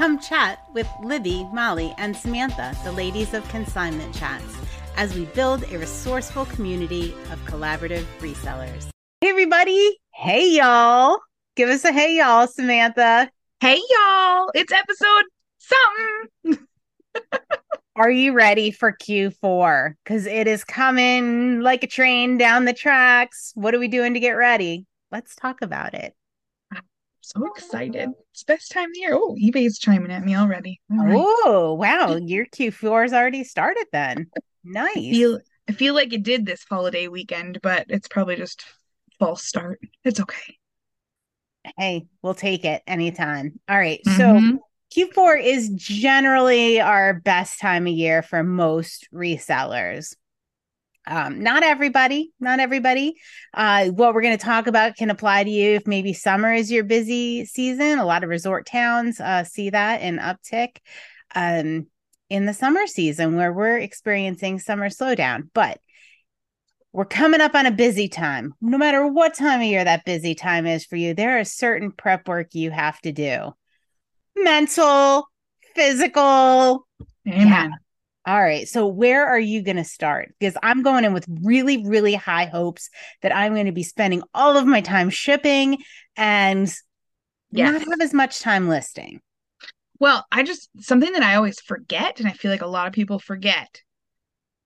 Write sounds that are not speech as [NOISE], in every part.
Come chat with Libby, Molly, and Samantha, the ladies of Consignment Chats, as we build a resourceful community of collaborative resellers. Hey, everybody. Hey, y'all. Give us a hey, y'all, Samantha. Hey, y'all. It's episode something. Are you ready for Q4? Because it is coming like a train down the tracks. What are we doing to get ready? Let's talk about it. So excited. It's best time of year. Oh, eBay's chiming at me already. Right. Oh, wow. Your Q4 has already started then. Nice. I feel, I feel like it did this holiday weekend, but it's probably just false start. It's okay. Hey, we'll take it anytime. All right. Mm-hmm. So Q4 is generally our best time of year for most resellers. Um, not everybody, not everybody. Uh, what we're going to talk about can apply to you if maybe summer is your busy season. A lot of resort towns uh, see that in uptick um, in the summer season where we're experiencing summer slowdown. But we're coming up on a busy time. No matter what time of year that busy time is for you, there is certain prep work you have to do mental, physical. Amen. Yeah. All right. So where are you going to start? Because I'm going in with really, really high hopes that I'm going to be spending all of my time shipping and yes. not have as much time listing. Well, I just something that I always forget, and I feel like a lot of people forget,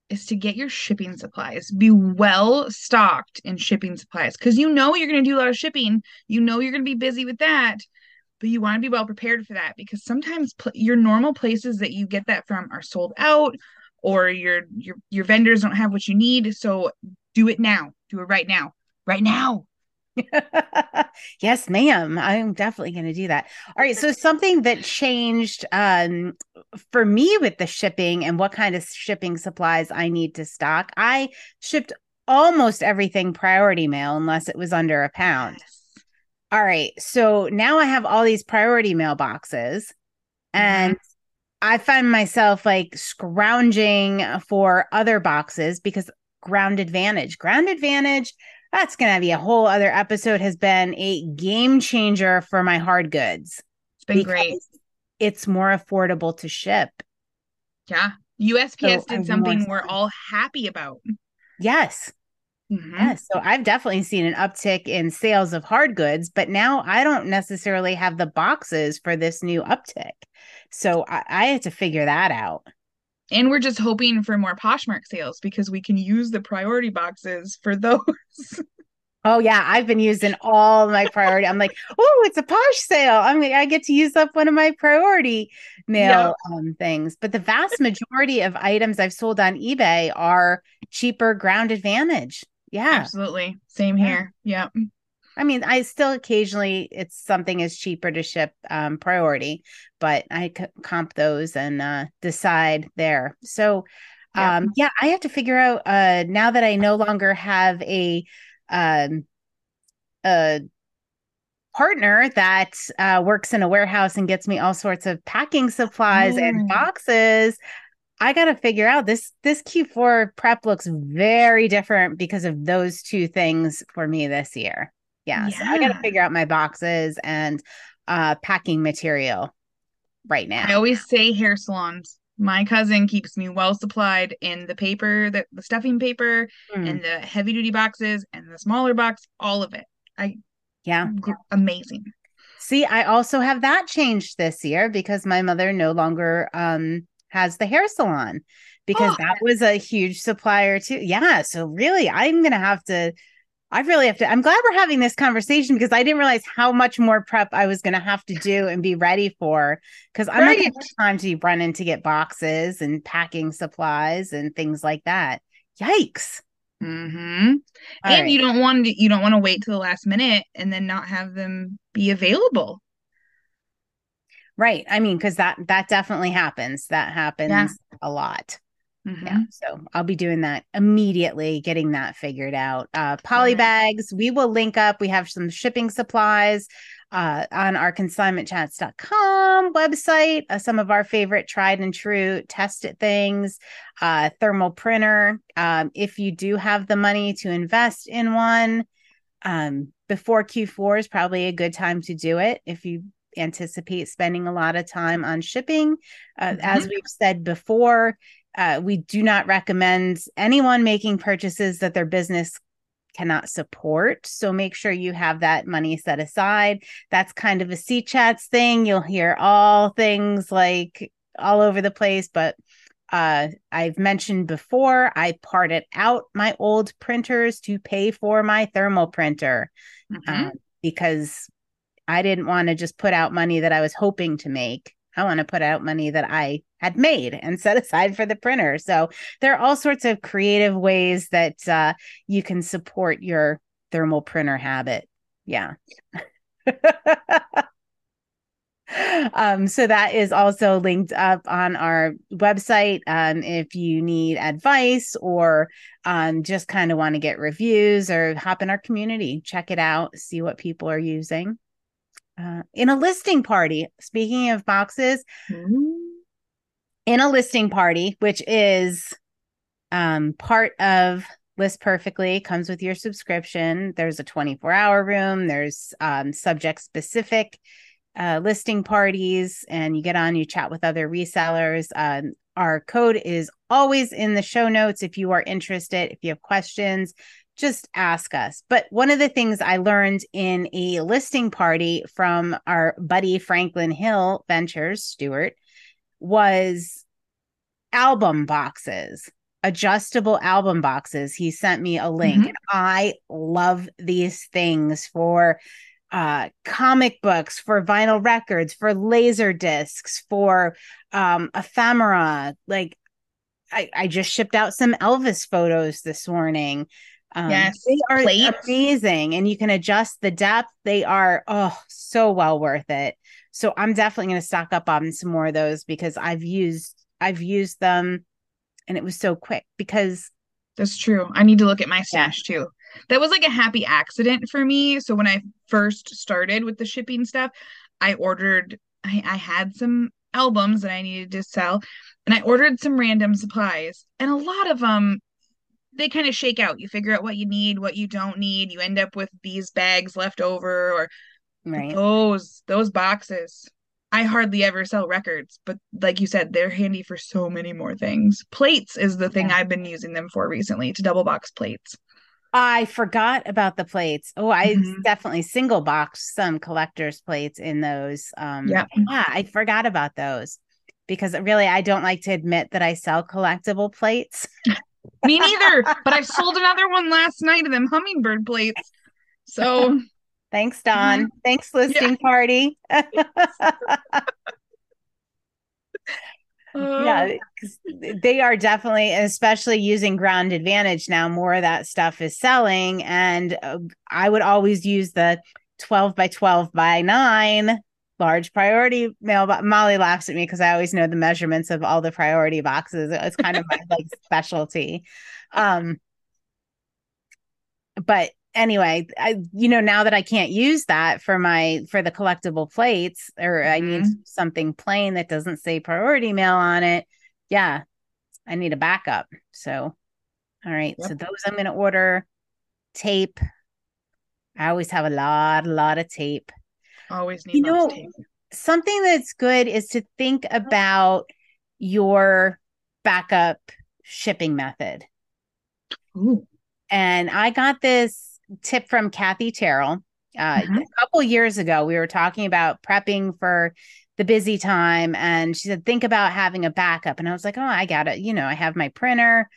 is to get your shipping supplies. Be well stocked in shipping supplies because you know you're going to do a lot of shipping. You know you're going to be busy with that but you want to be well prepared for that because sometimes pl- your normal places that you get that from are sold out or your your your vendors don't have what you need so do it now do it right now right now. [LAUGHS] Yes ma'am i'm definitely going to do that. All right so something that changed um, for me with the shipping and what kind of shipping supplies i need to stock i shipped almost everything priority mail unless it was under a pound. Yes all right. So now I have all these priority mailboxes and mm-hmm. I find myself like scrounging for other boxes because ground advantage, ground advantage, that's going to be a whole other episode has been a game changer for my hard goods. It's been great. It's more affordable to ship. Yeah. USPS so did something we're all happy about. Yes. Mm-hmm. Yeah, so I've definitely seen an uptick in sales of hard goods, but now I don't necessarily have the boxes for this new uptick. So I, I have to figure that out. And we're just hoping for more Poshmark sales because we can use the priority boxes for [LAUGHS] those. Oh yeah, I've been using all my priority. I'm like, oh, it's a posh sale. I'm like, I get to use up one of my priority mail yep. um, things. But the vast majority of items I've sold on eBay are cheaper ground advantage. Yeah. Absolutely. Same yeah. here. Yep. I mean, I still occasionally it's something is cheaper to ship um, priority, but I c- comp those and uh, decide there. So, um, yeah. yeah, I have to figure out uh, now that I no longer have a um, a partner that uh, works in a warehouse and gets me all sorts of packing supplies and mm. boxes. I got to figure out this this Q4 prep looks very different because of those two things for me this year. Yeah, yeah. so I got to figure out my boxes and uh packing material right now. I always say hair salons. My cousin keeps me well supplied in the paper, the, the stuffing paper, mm. and the heavy duty boxes and the smaller box, all of it. I yeah, amazing. See, I also have that changed this year because my mother no longer um has the hair salon because oh. that was a huge supplier too. Yeah. So really, I'm gonna have to. I really have to. I'm glad we're having this conversation because I didn't realize how much more prep I was going to have to do and be ready for. Because I'm right. not going to have time to run in to get boxes and packing supplies and things like that. Yikes! Mm-hmm. and right. you don't want to. You don't want to wait to the last minute and then not have them be available. Right. I mean, because that that definitely happens. That happens yeah. a lot. Mm-hmm. Yeah. So I'll be doing that immediately, getting that figured out. Uh poly bags, we will link up. We have some shipping supplies uh, on our consignmentchats.com website, uh, some of our favorite tried and true tested things, uh, thermal printer. Um, if you do have the money to invest in one, um, before Q4 is probably a good time to do it. If you anticipate spending a lot of time on shipping. Uh, mm-hmm. As we've said before, uh, we do not recommend anyone making purchases that their business cannot support. So make sure you have that money set aside. That's kind of a C chats thing. You'll hear all things like all over the place, but uh, I've mentioned before, I parted out my old printers to pay for my thermal printer mm-hmm. uh, because I didn't want to just put out money that I was hoping to make. I want to put out money that I had made and [LAUGHS] set aside for the printer. So there are all sorts of creative ways that uh, you can support your thermal printer habit. Yeah. [LAUGHS] um, so that is also linked up on our website. Um, if you need advice or um, just kind of want to get reviews or hop in our community, check it out, see what people are using. Uh, in a listing party, speaking of boxes, mm-hmm. in a listing party, which is um, part of List Perfectly, comes with your subscription. There's a 24 hour room, there's um, subject specific uh, listing parties, and you get on, you chat with other resellers. Um, our code is always in the show notes if you are interested. If you have questions, just ask us. But one of the things I learned in a listing party from our buddy Franklin Hill Ventures, Stewart, was album boxes, adjustable album boxes. He sent me a link. Mm-hmm. I love these things for uh, comic books, for vinyl records, for laser discs, for um, ephemera. Like I, I just shipped out some Elvis photos this morning. Um, yes, they are plates. amazing, and you can adjust the depth. They are oh so well worth it. So I'm definitely going to stock up on some more of those because I've used I've used them, and it was so quick. Because that's true. I need to look at my stash yeah. too. That was like a happy accident for me. So when I first started with the shipping stuff, I ordered. I, I had some albums that I needed to sell, and I ordered some random supplies, and a lot of them they kind of shake out. You figure out what you need, what you don't need. You end up with these bags left over or right. those those boxes. I hardly ever sell records, but like you said, they're handy for so many more things. Plates is the thing yeah. I've been using them for recently to double box plates. I forgot about the plates. Oh, I mm-hmm. definitely single box some collector's plates in those. Um, yeah. yeah, I forgot about those because really I don't like to admit that I sell collectible plates. [LAUGHS] Me neither. but I sold another one last night of them hummingbird plates. So [LAUGHS] thanks, Don. Mm-hmm. Thanks, listing yeah. party. [LAUGHS] yeah, they are definitely, especially using ground advantage now, more of that stuff is selling. And uh, I would always use the 12 by 12 by 9 large priority mail molly laughs at me because i always know the measurements of all the priority boxes it's kind of my like [LAUGHS] specialty um but anyway i you know now that i can't use that for my for the collectible plates or mm-hmm. i need mm-hmm. something plain that doesn't say priority mail on it yeah i need a backup so all right yep. so those i'm going to order tape i always have a lot a lot of tape Always need you know. Something that's good is to think about your backup shipping method. Ooh. And I got this tip from Kathy Terrell uh, mm-hmm. a couple years ago. We were talking about prepping for the busy time, and she said, "Think about having a backup." And I was like, "Oh, I got it. You know, I have my printer.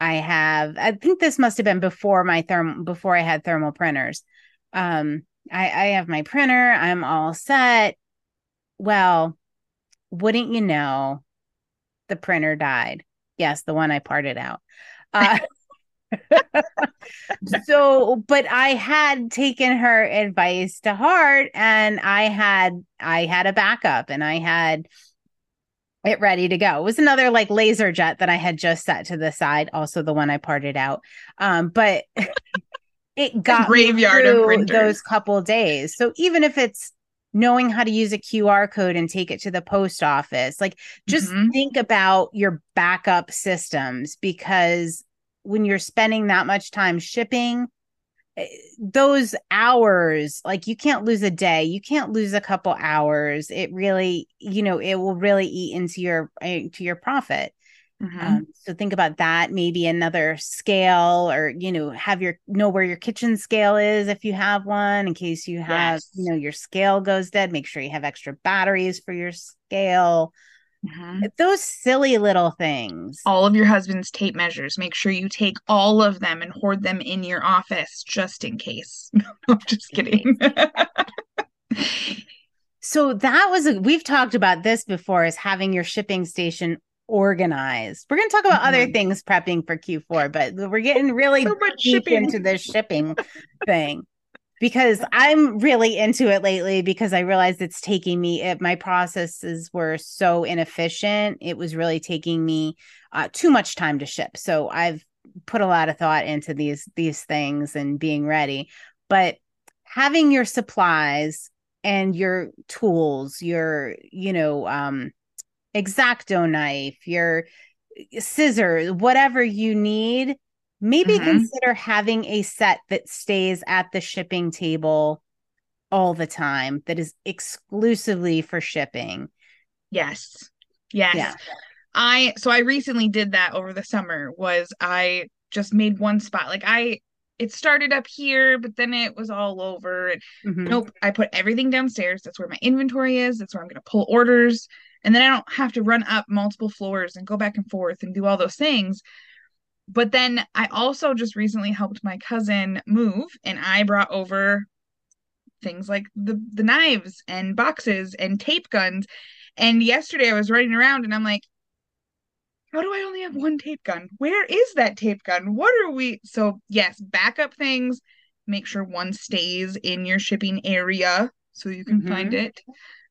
I have. I think this must have been before my thermal before I had thermal printers. Um, I, I have my printer, I'm all set. Well, wouldn't you know, the printer died. Yes, the one I parted out. Uh, [LAUGHS] so but i had taken her advice to heart and i had i had a backup and i had it ready to go it was another like laser jet that i had just set to the side also the one i parted out um but [LAUGHS] it got graveyard through those couple days. So even if it's knowing how to use a QR code and take it to the post office, like just mm-hmm. think about your backup systems because when you're spending that much time shipping, eh, those hours like you can't lose a day you can't lose a couple hours it really you know it will really eat into your into your profit mm-hmm. um, so think about that maybe another scale or you know have your know where your kitchen scale is if you have one in case you have yes. you know your scale goes dead make sure you have extra batteries for your scale Mm-hmm. Those silly little things. All of your husband's tape measures. Make sure you take all of them and hoard them in your office just in case. [LAUGHS] I'm just kidding. [LAUGHS] so that was a, we've talked about this before is having your shipping station organized. We're going to talk about mm-hmm. other things prepping for Q4, but we're getting really so deep shipping. into this shipping [LAUGHS] thing because I'm really into it lately because I realized it's taking me it, my processes were so inefficient. It was really taking me uh, too much time to ship. So I've put a lot of thought into these these things and being ready. But having your supplies and your tools, your you know um exacto knife, your scissors, whatever you need maybe mm-hmm. consider having a set that stays at the shipping table all the time that is exclusively for shipping. Yes. Yes. Yeah. I so I recently did that over the summer was I just made one spot. Like I it started up here, but then it was all over. Mm-hmm. Nope. I put everything downstairs. That's where my inventory is. That's where I'm gonna pull orders. And then I don't have to run up multiple floors and go back and forth and do all those things but then I also just recently helped my cousin move and I brought over things like the the knives and boxes and tape guns. And yesterday I was running around and I'm like, how do I only have one tape gun? Where is that tape gun? What are we? So, yes, backup things. Make sure one stays in your shipping area so you can mm-hmm. find it.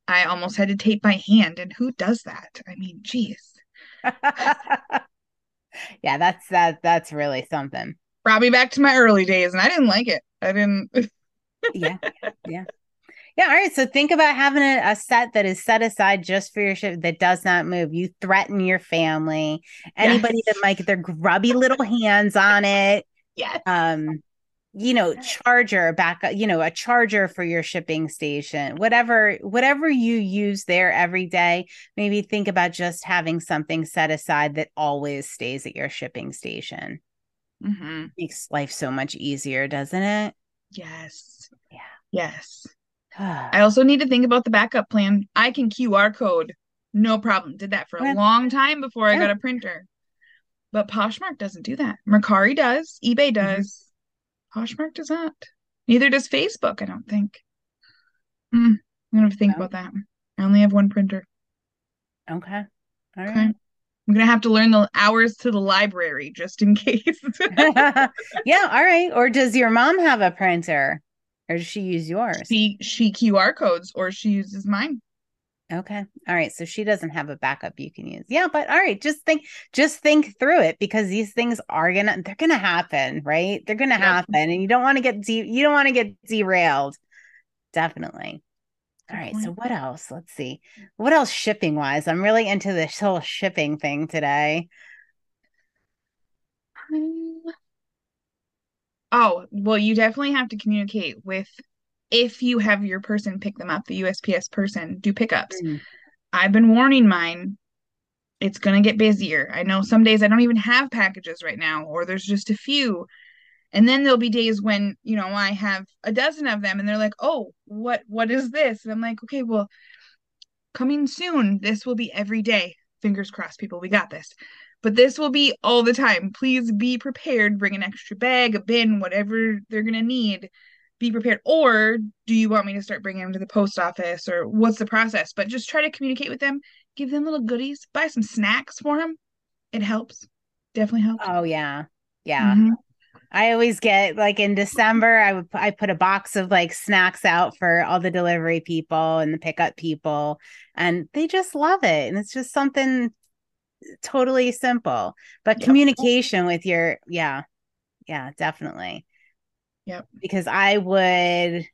I almost had to tape my hand, and who does that? I mean, geez. [LAUGHS] yeah, that's that that's really something. Brought me back to my early days and I didn't like it. I didn't [LAUGHS] Yeah. Yeah. Yeah. All right. So think about having a, a, set that is set aside just for your ship that does not move. You threaten your family, anybody yes. that might get their grubby little hands on it. [LAUGHS] Yes. Um, you know charger back you know a charger for your shipping station whatever whatever you use there every day maybe think about just having something set aside that always stays at your shipping station. Mm-hmm. makes life so much easier doesn't it? Yes. Yeah. Yes. [SIGHS] I also need to think about the backup plan. I can qr code no problem. Did that for a long time before i got a printer. But poshmark doesn't do that. Mercari does ebay mm-hmm. does. mm-hmm Poshmark does not. Neither does Facebook, I don't think. Mm, I'm gonna have to think no. about that. I only have one printer. Okay. All right. Okay. I'm gonna have to learn the hours to the library just in [LAUGHS] case. [LAUGHS] yeah, all right. Or does your mom have a printer? Or does she use yours? She she QR codes or she uses mine. Okay. All right. So she doesn't have a backup you can use. Yeah, but all right, just think just think through it because these things are going to they're going to happen, right? They're going to yep. happen and you don't want to get de- you don't want to get derailed. Definitely. All right. So what else? Let's see. What else shipping wise? I'm really into this whole shipping thing today. Um, oh, well, you definitely have to communicate with if you have your person pick them up, the USPS person, do pickups. Mm. I've been warning mine. It's going to get busier. I know some days I don't even have packages right now, or there's just a few. And then there'll be days when, you know, I have a dozen of them and they're like, oh, what what is this? And I'm like, okay, well, coming soon. This will be every day. Fingers crossed, people. We got this. But this will be all the time. Please be prepared. Bring an extra bag, a bin, whatever they're going to need be prepared or do you want me to start bringing them to the post office or what's the process? But just try to communicate with them give them little goodies buy some snacks for them it helps. Definitely helps. Oh yeah. Yeah. Mm-hmm. i always get like in december i would i put a box of like snacks out for all the delivery people and the pickup people and they just love it and it's just something totally simple. But yep. communication with your yeah. Yeah definitely Yep. Because I would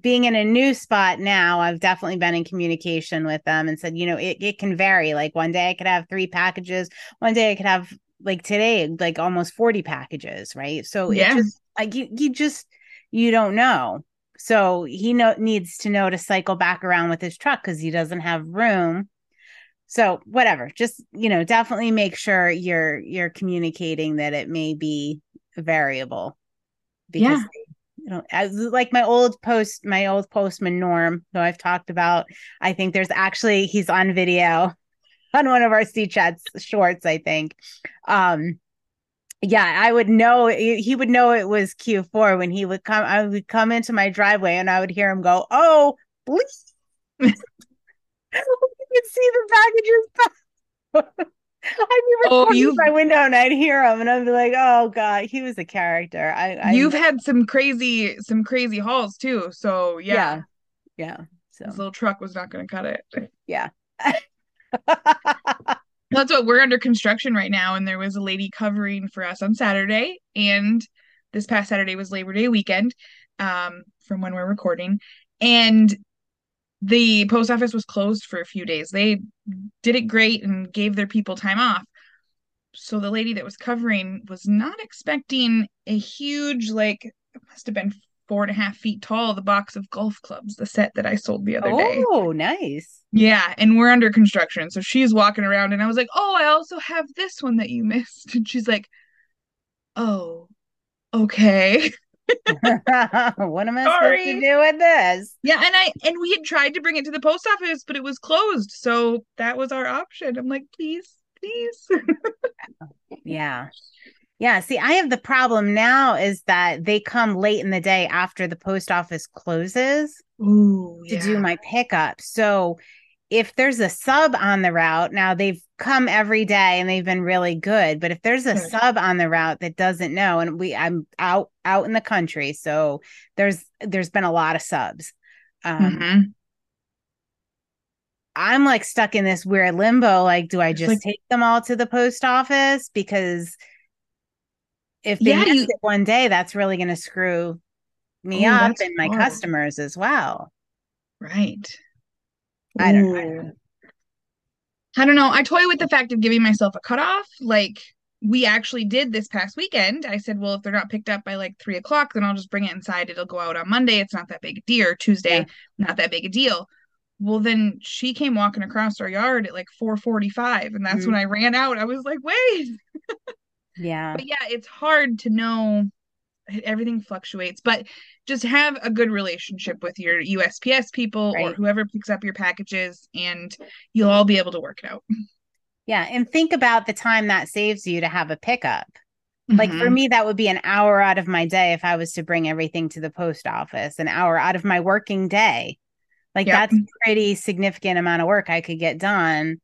being in a new spot now, I've definitely been in communication with them and said, you know, it, it can vary. Like one day I could have three packages, one day I could have like today, like almost 40 packages, right? So yeah, just like you you just you don't know. So he no- needs to know to cycle back around with his truck because he doesn't have room. So whatever, just you know, definitely make sure you're you're communicating that it may be variable. Because yeah. you know, as like my old post, my old postman Norm, who I've talked about. I think there's actually he's on video [LAUGHS] on one of our C chats shorts, I think. Um yeah, I would know he would know it was Q4 when he would come I would come into my driveway and I would hear him go, "Oh, please." [LAUGHS] you could see the packages. [LAUGHS] I'd be oh, you my window and I'd hear him and I'd be like, "Oh God, he was a character." I, I you've had some crazy, some crazy hauls too. So yeah, yeah. yeah. So his little truck was not going to cut it. [LAUGHS] Yeah. [LAUGHS] That's what we're under construction right now. And there was a lady covering for us on Saturday. And this past Saturday was Labor Day weekend, um, from when we're recording. And the post office was closed for a few days. They did it great and gave their people time off. So the lady that was covering was not expecting a huge, like, it must have been four and a half feet tall, the box of golf clubs, the set that I sold the other oh, day. Oh, nice. Yeah, and we're under construction. So she's walking around and I was like, "Oh, I also have this one that you missed." [LAUGHS] And she's like, "Oh, okay." [LAUGHS] [LAUGHS] what am I Sorry. supposed to do with this? Yeah, and I and we had tried to bring it to the post office, but it was closed. So that was our option. I'm like, "Please, please." [LAUGHS] yeah. Yeah, see, I have the problem now is that they come late in the day after the post office closes Ooh, to yeah. do my pickup. So if there's a sub on the route, now they've come every day and they've been really good, but if there's a sub on the route that doesn't know and we I'm out out in the country, so there's there's been a lot of subs. Um mm-hmm. I'm like stuck in this weird limbo like do I just like, take them all to the post office because if they yeah, miss you, it one day, that's really going to screw me oh, up and my hard. customers as well. Right. I don't, I don't, I don't know. I toy with the fact of giving myself a cutoff. Like we actually did this past weekend. I said, well, if they're not picked up by like three o'clock, then I'll just bring it inside. It'll go out on Monday. It's not that big a deal. Tuesday, yeah. not that big a deal. Well, then she came walking across our yard at like 4:45, and that's mm-hmm. when I ran out. I was like, wait. [LAUGHS] Yeah. But yeah, it's hard to know. Everything fluctuates, but just have a good relationship with your USPS people right. or whoever picks up your packages, and you'll all be able to work it out. Yeah. And think about the time that saves you to have a pickup. Mm-hmm. Like for mm-hmm. me, that would be an hour out of my day if I was to bring everything to the post office, an hour out of my working day. Like yep. that's a pretty significant amount of work I could get done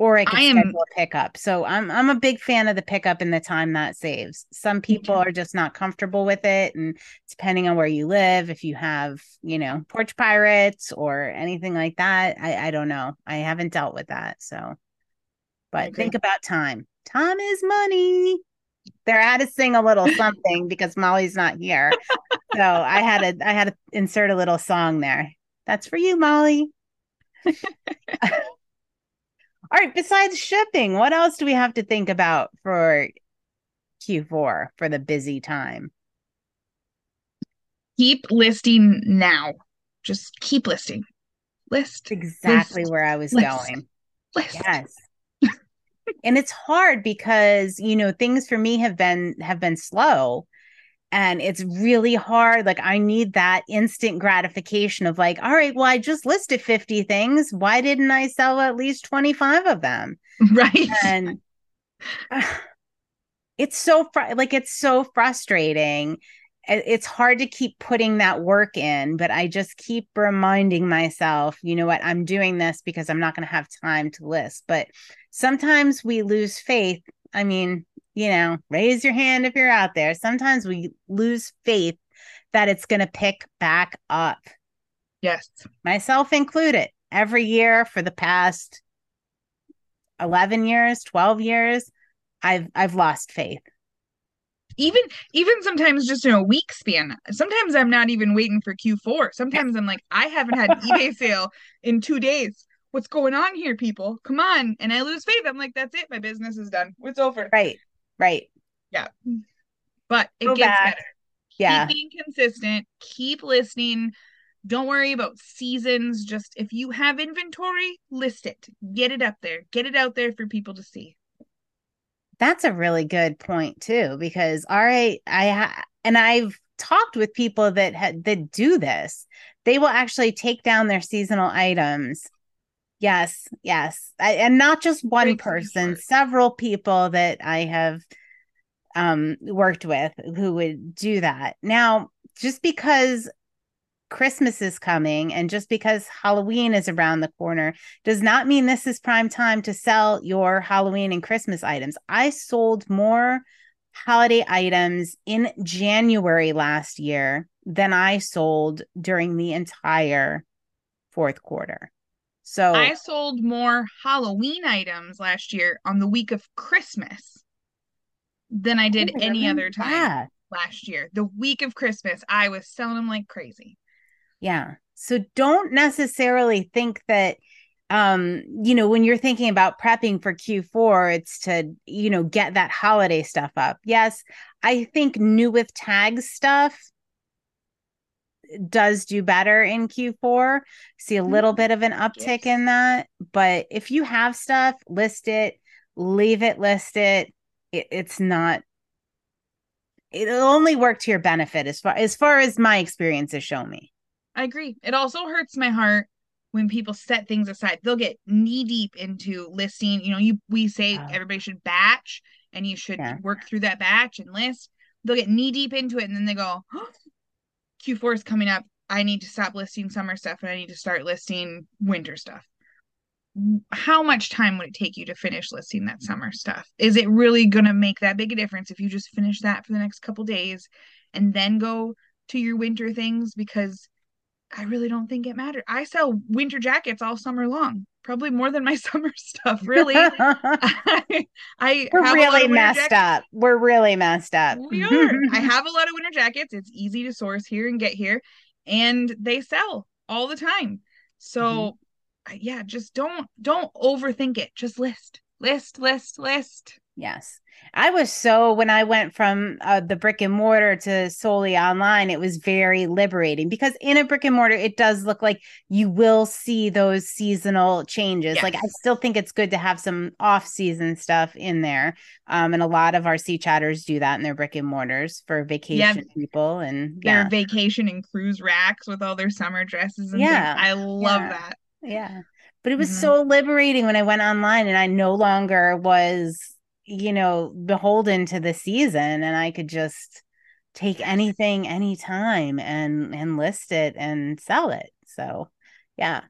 or I could I am, schedule a pickup. So I'm I'm a big fan of the pickup and the time that saves. Some people are just not comfortable with it, and depending on where you live, if you have you know porch pirates or anything like that, I I don't know. I haven't dealt with that. So, but think about time. Time is money. They're had to sing a little [LAUGHS] something because Molly's not here, so I had to I had to insert a little song there. That's for you, Molly. [LAUGHS] All right, besides shipping, what else do we have to think about for Q4 for the busy time? Keep listing now. Just keep listing. List. Exactly list, where I was list, going. List. Yes. and it's hard because, you know, things for me have been have been slow and it's really hard like i need that instant gratification of like all right well i just listed 50 things. Why didn't i sell at least 25 of them? [LAUGHS] Right. And uh, [SIGHS] it's so fr- like it's so frustrating. It's hard to keep putting that work in but i just keep reminding myself you know what? I'm doing this because i'm not going to have time to list. But sometimes we lose faith. I mean you know, raise your hand if you're out there. Sometimes we lose faith that it's going to pick back up. Yes. Myself included. Every year for the past 11 years, 12 years, I've I've lost faith. Even even sometimes just in a week span. Sometimes I'm not even waiting for Q4. Sometimes I'm like I haven't had an eBay [LAUGHS] sale in 2 days. What's going on here people? Come on. And I lose faith. I'm like that's it. My business is done. It's over. Right. Right. Yeah. Hmm. But it Go gets back. better. Yeah. Keep being consistent. Keep listening. Don't worry about seasons. Just if you have inventory, list it. Get it up there. Get it out there for people to see. That's a really good point too, because all right, I ha- and I've talked with people that ha- that do this. They will actually take down their seasonal items. Yes, yes, I, and not just one Great person, several people that I have um worked with who would do that. Now, just because Christmas is coming and just because Halloween is around the corner does not mean this is prime time to sell your Halloween and Christmas items. I sold more holiday items in January last year than I sold during the entire fourth quarter. So I sold more Halloween items last year on the week of Christmas than I did Oh, any other time Yeah. last year. The week of Christmas, I was selling them like crazy. Yeah. So don't necessarily think that um you know when you're thinking about prepping for Q4 it's to you know get that holiday stuff up. Yes, I think new with tags stuff does do better in Q4. See a little bit of an mm-hmm. uptick Yes. in that, but if you have stuff, list it, leave it listed. It, it's not it'll only work to your benefit as far as far as my experience has shown me. I agree. It also hurts my heart when people set things aside. They'll get knee deep into listing. You know, you we say Oh. everybody should batch and you should Yeah. work through that batch and list. They'll get knee deep into it and then they go, Q4 is coming up. I need to stop listing summer stuff and I need to start listing winter stuff. How much time would it take you to finish listing that summer stuff? Is it really going to make that big a difference if you just finish that for the next couple days and then go to your winter things? Because I really don't think it matters. I sell winter jackets all summer long, probably more than my [LAUGHS] summer stuff, really. [LAUGHS] I, I We're have really messed jackets. up. We're really messed up. We are. I have a lot of winter jackets. It's easy to source here and get here, and they sell all the time. So, Mm-hmm. Yeah, just don't don't overthink it. Just list, list, list, list. Yes. I was so when I went from uh, the brick and mortar to solely online, it was very liberating because in a brick and mortar, it does look like you will see those seasonal changes. Like I still think it's good to have some off season stuff in there. Um, and a lot of our C chatters do that in their brick and mortars for vacation people. And Their vacation and cruise racks with all their summer dresses and Yeah. things. I love Yeah. that. yeah. But it was Mhm. so liberating when I went online and I no longer was, you know, beholden to the season and I could just take anything anytime and and list it and sell it. So, yeah.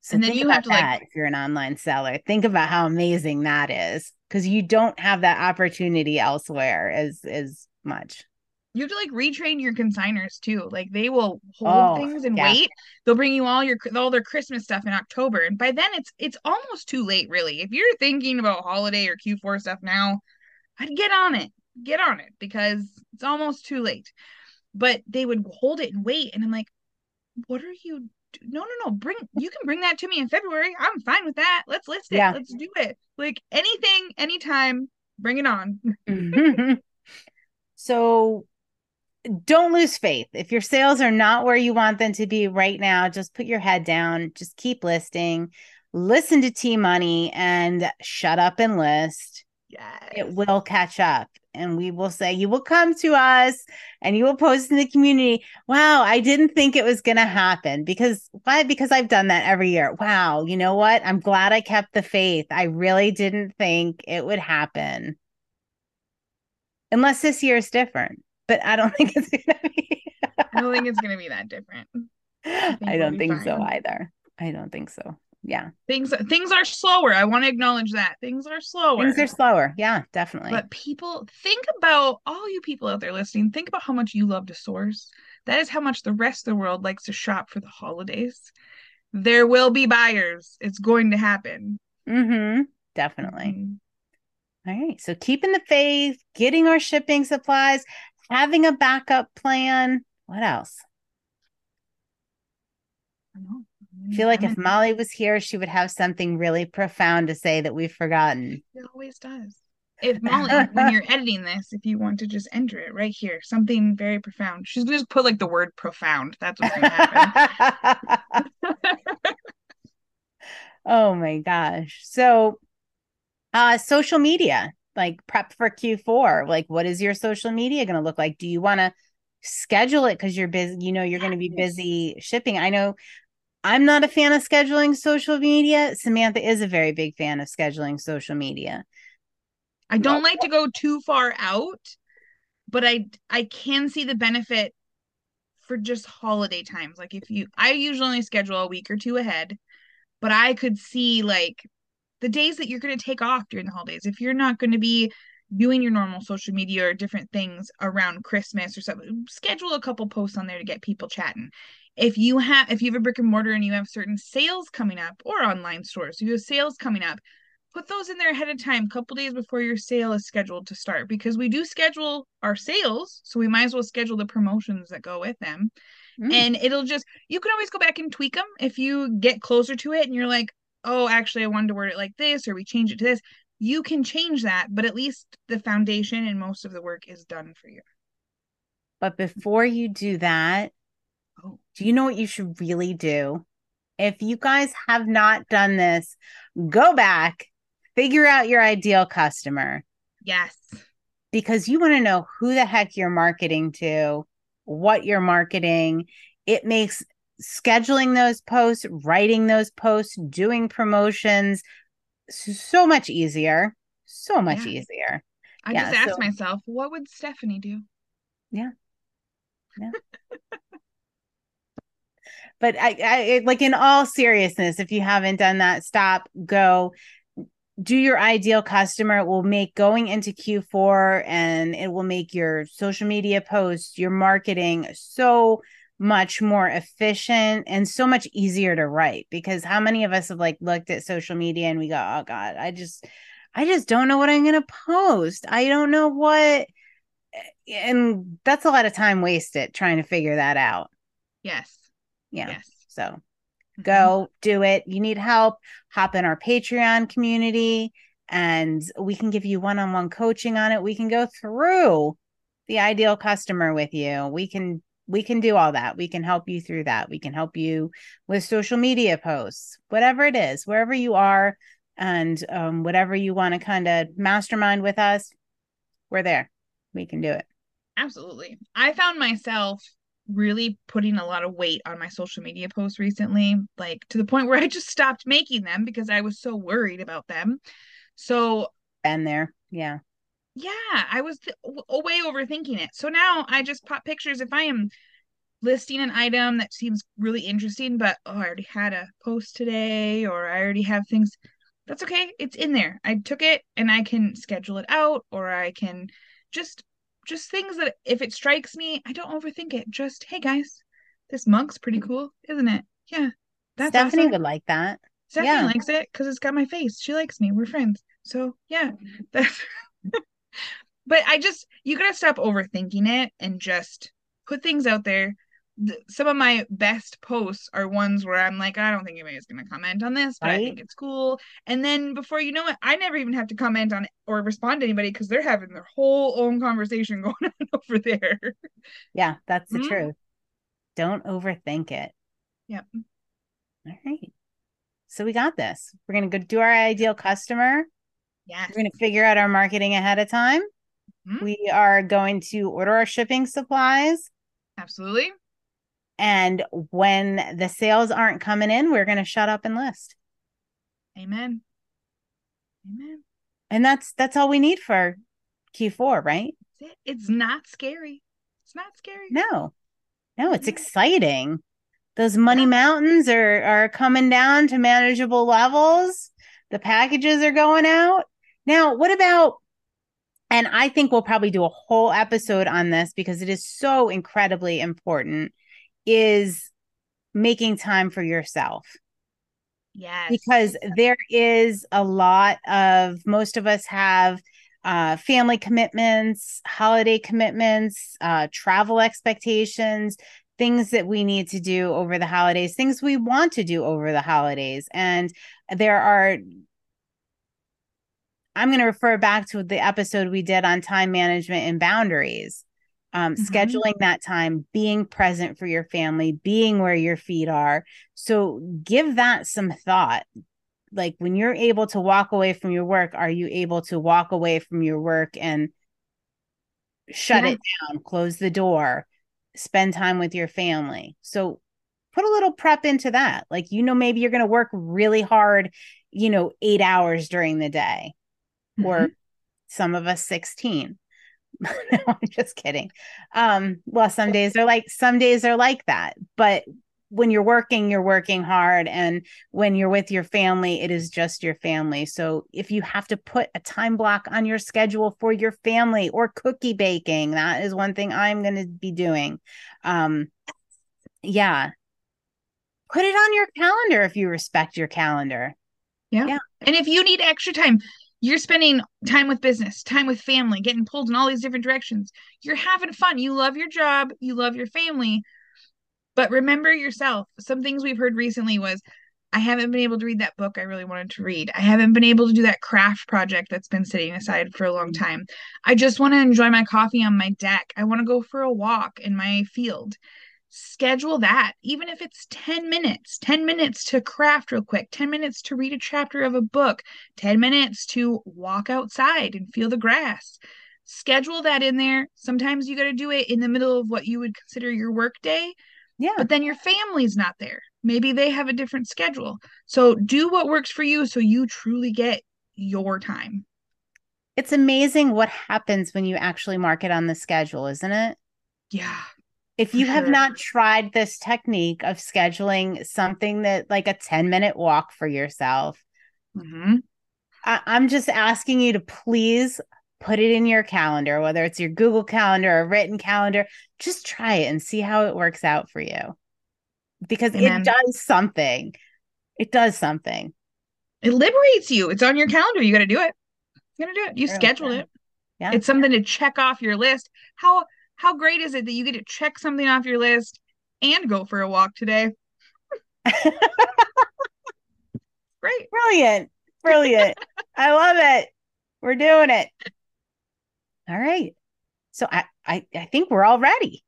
So And then you have to, like- that if you're an online seller. Think about how amazing that is because you don't have that opportunity elsewhere as as much. You have to like retrain your consigners too. Like they will hold Oh, things and yeah. wait. They'll bring you all your all their Christmas stuff in October, and by then it's it's almost too late, really. If you're thinking about holiday or Q4 stuff now, I'd get on it. Get on it because it's almost too late. But they would hold it and wait, and I'm like, what are you? do- No, no, no. Bring you can bring that to me in February. I'm fine with that. Let's list it. Yeah. Let's do it. Like anything, anytime. Bring it on. Mm-hmm. [LAUGHS] so don't lose faith. If your sales are not where you want them to be right now, just put your head down, just keep listing, listen to T Money and shut up and list. Yes. It will catch up. And we will say, you will come to us and you will post in the community. Wow, I didn't think it was going to happen because why? Because I've done that every year. Wow, you know what? I'm glad I kept the faith. I really didn't think it would happen. Unless this year is different, but I don't [LAUGHS] think it's going to be. I don't think it's gonna be that different. [LAUGHS] think I don't think so either. I don't think so. Yeah. Things things are slower. I want to acknowledge that. Things are slower. Things are slower. Yeah, definitely. But people think about all you people out there listening, think about how much you love to source. That is how much the rest of the world likes to shop for the holidays. There will be buyers. It's going to happen. mm-hmm. Definitely. Mhm. All right. So keeping the faith, getting our shipping supplies, having a backup plan. What else? I feel like if Molly was here, she would have something really profound to say that we've forgotten. It always does. if Molly, [LAUGHS] when you're editing this, if you want to just enter it right here, something very profound. She's gonna just put like the word profound. That's what's gonna happen. [LAUGHS] [LAUGHS] oh my gosh. So uh social media, like prep for Q4. Like what is your social media gonna look like? Do you want to schedule it because you're busy, you know, you're gonna be busy shipping? I know I'm not a fan of scheduling social media. Samantha is a very big fan of scheduling social media. I don't like to go too far out, but I I can see the benefit for just holiday times. Like if you I usually only schedule a week or two ahead, but I could see like the days that you're going to take off during the holidays. If you're not going to be doing your normal social media or different things around Christmas or something, schedule a couple posts on there to get people chatting. If you have if you have a brick and mortar and you have certain sales coming up or online stores, so you have sales coming up, put those in there ahead of time, a couple days before your sale is scheduled to start, because we do schedule our sales, so we might as well schedule the promotions that go with them. Mm. And it'll just you can always go back and tweak them if you get closer to it and you're like, oh, actually, I wanted to word it like this, or we change it to this. You can change that, but at least the foundation and most of the work is done for you. But before you do that, oh. do you know what you should really do? If you guys have not done this, go back figure out your ideal customer. Yes. Because you want to know who the heck you're marketing to, what you're marketing. It makes scheduling those posts, writing those posts, doing promotions so much easier. So much yeah. easier. I yeah, just asked so, myself, what would Stephanie do? Yeah. Yeah. [LAUGHS] but I, I like in all seriousness, if you haven't done that, stop, go, do your ideal customer it will make going into q4 and it will make your social media posts your marketing so much more efficient and so much easier to write because how many of us have like looked at social media and we go oh god i just i just don't know what i'm going to post i don't know what and that's a lot of time wasted trying to figure that out yes yeah yes. so go mm-hmm. do it. You need help, hop in our Patreon community and we can give you one on one coaching on it. We can go through the ideal customer with you. We can we can do all that. We can help you through that. We can help you with social media posts, whatever it is, wherever you are, and um, whatever you want to kind of mastermind with us, we're there. We can do it. Absolutely. I found myself really putting a lot of weight on my social media posts recently, like to the point where I just stopped making them because I was so worried about them. So, and there, yeah. Yeah, I was th- way overthinking it. So now I just pop pictures if I am listing an item that seems really interesting, but oh, I already had a post today or I already have things. That's okay. It's in there. I took it and I can schedule it out or I can just just things that if it strikes me, I don't overthink it. Just, hey guys, this mug's pretty cool, isn't it? Yeah. That's Stephanie awesome. would like that. Stephanie yeah. likes it because it's got my face. She likes me. We're friends. So yeah. [LAUGHS] That's but I just you gotta stop overthinking it and just put things out there some of my best posts are ones where I'm like, I don't think anybody's to comment on this, but right? I think it's cool. And then before you know it, I never even have to comment on it or respond to anybody because they're having their whole own conversation [LAUGHS] going on over there. Yeah, that's the mm-hmm. truth. Don't overthink it. Yep. All right. So we got this. We're to go do our ideal customer. Yeah. We're going to figure out our marketing ahead of time. Mm-hmm. We are going to order our shipping supplies. Absolutely and when the sales aren't coming in, we're going to shut up and list. Amen. Amen. And that's that's all we need for Q4, right? It's not scary. It's not scary. No. No, it's exciting. Those money yeah. mountains are are coming down to manageable levels. The packages are going out. Now, what about and I think we'll probably do a whole episode on this because it is so incredibly important is making time for yourself. Yes. Because there is a lot of, most of us have uh, family commitments, holiday commitments, uh, travel expectations, things that we need to do over the holidays, things we want to do over the holidays. And there are I'm going to refer back to the episode we did on time management and boundaries. Um, mm-hmm. scheduling that time, being present for your family, being where your feet are. So give that some thought. Like when you're able to walk away from your work, are you able to walk away from your work and shut yeah. it down, close the door, spend time with your family? So put a little prep into that. Like, you know, maybe you're going to work really hard, you know, eight hours during the day, mm-hmm. or some of us 16. [LAUGHS] no, I'm just kidding. Um, well, some days are like some days are like that, but when you're working, you're working hard. And when you're with your family, it is just your family. So if you have to put a time block on your schedule for your family or cookie baking, that is one thing I'm going to be doing. Um, yeah, put it on your calendar if you respect your calendar. Yeah. yeah. And if you need extra time, you're spending time with business, time with family, getting pulled in all these different directions. You're having fun. You love your job, you love your family. But remember yourself. Some things we've heard recently was I haven't been able to read that book I really wanted to read. I haven't been able to do that craft project that's been sitting aside for a long time. I just want to enjoy my coffee on my deck. I want to go for a walk in my field schedule that even if it's 10 minutes 10 minutes to craft real quick 10 minutes to read a chapter of a book 10 minutes to walk outside and feel the grass. Schedule that in there. Sometimes you got to do it in the middle of what you would consider your work day yeah. but then your family's not there. Maybe they have a different schedule. So do what works for you so you truly get your time. It's amazing what happens when you actually mark it on the schedule isn't it? Yeah if you have not tried this technique of scheduling something that like a 10 minute walk for yourself mm-hmm. I- i'm just asking you to please put it in your calendar whether it's your google calendar or written calendar just try it and see how it works out for you. Because Amen. it does something. It does something. It liberates you. It's on your calendar. You got to do it. You got to do it. You schedule it. Yeah. It's something to check off your list. How how great is it that you get to check something off your list and go for a walk today? [LAUGHS] great. Brilliant. Brilliant. I love it. We're doing it. All right. So I, I I think we're all ready.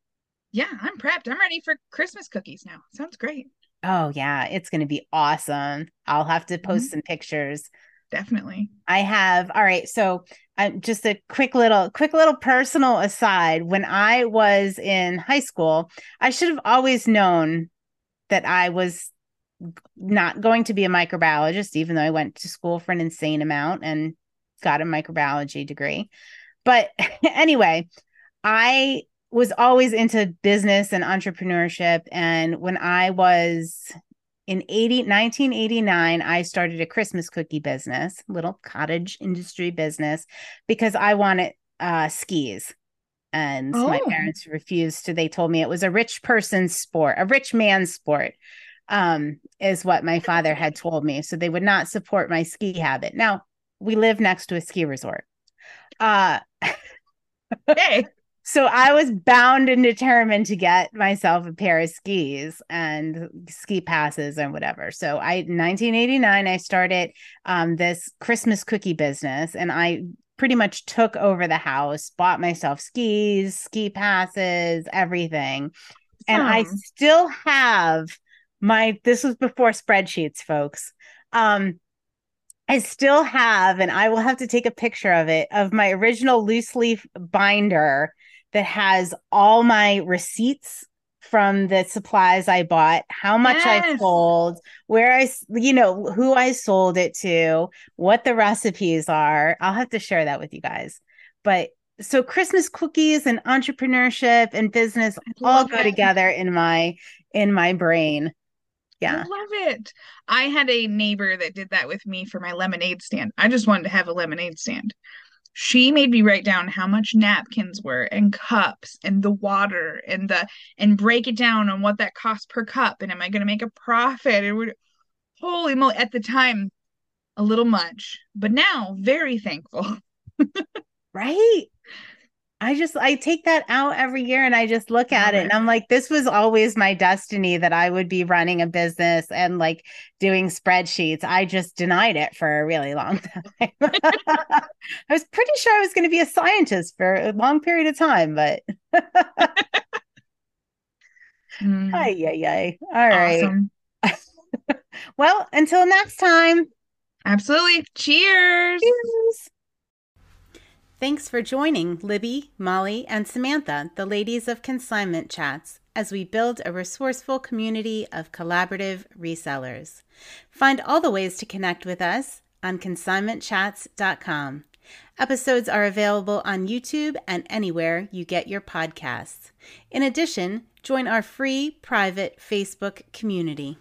Yeah, I'm prepped. I'm ready for Christmas cookies now. Sounds great. Oh yeah, it's gonna be awesome. I'll have to post mm-hmm. some pictures definitely. I have. All right. So, uh, just a quick little, quick little personal aside. When I was in high school, I should have always known that I was not going to be a microbiologist, even though I went to school for an insane amount and got a microbiology degree. But [LAUGHS] anyway, I was always into business and entrepreneurship. And when I was in 80, 1989, I started a Christmas cookie business, little cottage industry business, because I wanted uh, skis. And oh. my parents refused to. They told me it was a rich person's sport, a rich man's sport, um, is what my father had [LAUGHS] told me. So they would not support my ski habit. Now, we live next to a ski resort. Uh, [LAUGHS] hey. So I was bound and determined to get myself a pair of skis and ski passes and whatever. So I 1989 I started um, this Christmas cookie business and I pretty much took over the house, bought myself skis, ski passes, everything. And I still have my this was before spreadsheets, folks. Um I still have, and I will have to take a picture of it, of my original loose leaf binder that has all my receipts from the supplies I bought, how much yes. I sold, where I, you know, who I sold it to, what the recipes are. I'll have to share that with you guys. But so Christmas cookies and entrepreneurship and business all go it. together in my in my brain. Yeah. I love it. I had a neighbor that did that with me for my lemonade stand. I just wanted to have a lemonade stand she made me write down how much napkins were and cups and the water and the and break it down on what that cost per cup and am I going to make a profit? It would holy moly at the time a little much, but now very thankful. [LAUGHS] right? I just I take that out every year and I just look at it and I'm like, this was always my destiny that I would be running a business and like doing spreadsheets. I just denied it for a really long [LAUGHS] time. I was pretty sure I was going to be a scientist for a long period of time, but [LAUGHS] mm. Ay, ay, ay. All right. Awesome. [LAUGHS] well, until next time. Absolutely. Cheers. Cheers. Thanks for joining Libby, Molly, and Samantha, the ladies of Consignment Chats, as we build a resourceful community of collaborative resellers. Find all the ways to connect with us on consignmentchats.com. Episodes are available on YouTube and anywhere you get your podcasts. In addition, join our free private Facebook community.